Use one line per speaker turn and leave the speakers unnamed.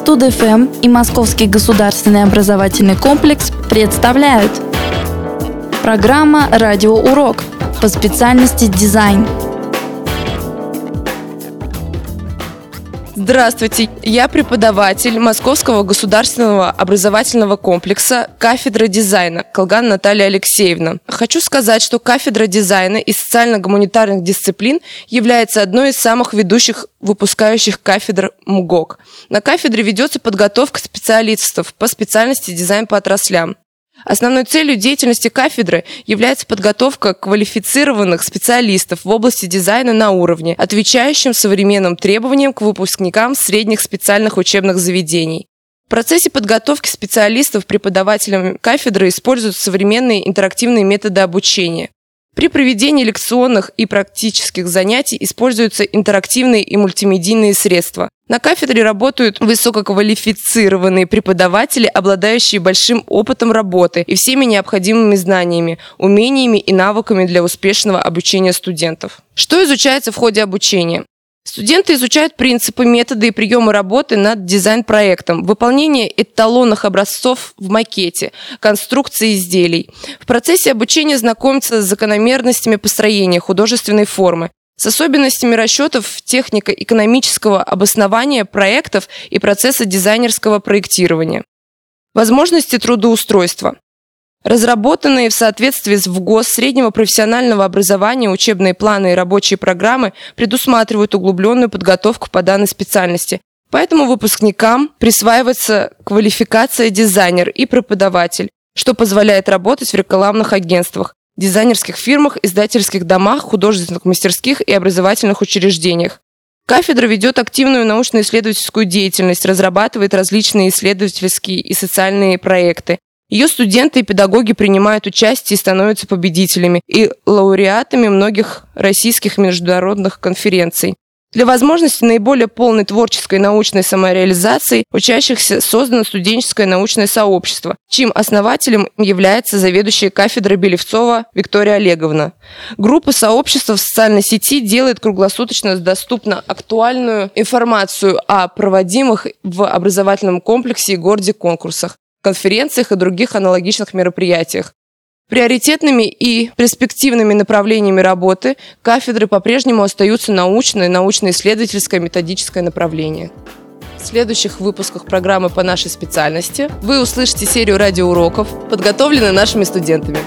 Студ-ФМ и Московский государственный образовательный комплекс представляют Программа «Радиоурок» по специальности дизайн.
Здравствуйте, я преподаватель Московского государственного образовательного комплекса кафедра дизайна Колган Наталья Алексеевна. Хочу сказать, что кафедра дизайна и социально-гуманитарных дисциплин является одной из самых ведущих выпускающих кафедр МГОК. На кафедре ведется подготовка специалистов по специальности дизайн по отраслям. Основной целью деятельности кафедры является подготовка квалифицированных специалистов в области дизайна на уровне, отвечающим современным требованиям к выпускникам средних специальных учебных заведений. В процессе подготовки специалистов преподавателям кафедры используются современные интерактивные методы обучения. При проведении лекционных и практических занятий используются интерактивные и мультимедийные средства. На кафедре работают высококвалифицированные преподаватели, обладающие большим опытом работы и всеми необходимыми знаниями, умениями и навыками для успешного обучения студентов. Что изучается в ходе обучения? Студенты изучают принципы, методы и приемы работы над дизайн-проектом, выполнение эталонных образцов в макете, конструкции изделий. В процессе обучения знакомятся с закономерностями построения художественной формы, с особенностями расчетов технико-экономического обоснования проектов и процесса дизайнерского проектирования. Возможности трудоустройства. Разработанные в соответствии с ВГОС среднего профессионального образования учебные планы и рабочие программы предусматривают углубленную подготовку по данной специальности. Поэтому выпускникам присваивается квалификация дизайнер и преподаватель, что позволяет работать в рекламных агентствах, дизайнерских фирмах, издательских домах, художественных мастерских и образовательных учреждениях. Кафедра ведет активную научно-исследовательскую деятельность, разрабатывает различные исследовательские и социальные проекты. Ее студенты и педагоги принимают участие и становятся победителями и лауреатами многих российских международных конференций. Для возможности наиболее полной творческой и научной самореализации учащихся создано студенческое научное сообщество, чьим основателем является заведующая кафедрой Белевцова Виктория Олеговна. Группа сообщества в социальной сети делает круглосуточно доступно актуальную информацию о проводимых в образовательном комплексе и городе конкурсах, конференциях и других аналогичных мероприятиях. Приоритетными и перспективными направлениями работы кафедры по-прежнему остаются научное, научно-исследовательское, методическое направление. В следующих выпусках программы по нашей специальности вы услышите серию радиоуроков, подготовленные нашими студентами.